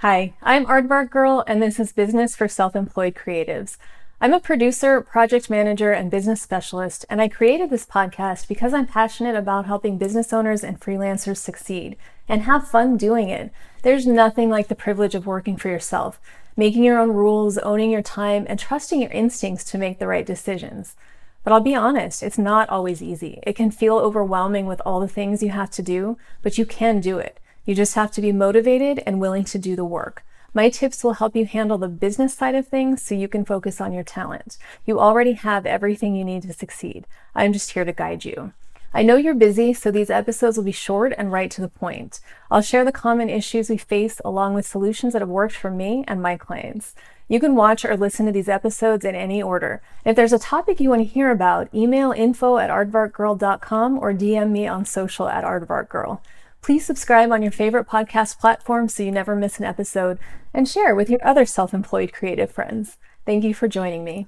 Hi, I'm Aardvark Girl, and this is Business for Self Employed Creatives. I'm a producer, project manager, and business specialist, and I created this podcast because I'm passionate about helping business owners and freelancers succeed and have fun doing it. There's nothing like the privilege of working for yourself, making your own rules, owning your time, and trusting your instincts to make the right decisions. But I'll be honest, it's not always easy. It can feel overwhelming with all the things you have to do, but you can do it. You just have to be motivated and willing to do the work. My tips will help you handle the business side of things so you can focus on your talent. You already have everything you need to succeed. I'm just here to guide you. I know you're busy, so these episodes will be short and right to the point. I'll share the common issues we face along with solutions that have worked for me and my clients. You can watch or listen to these episodes in any order. If there's a topic you want to hear about, email info at aardvarkgirl.com or DM me on social at aardvarkgirl. Please subscribe on your favorite podcast platform so you never miss an episode and share with your other self employed creative friends. Thank you for joining me.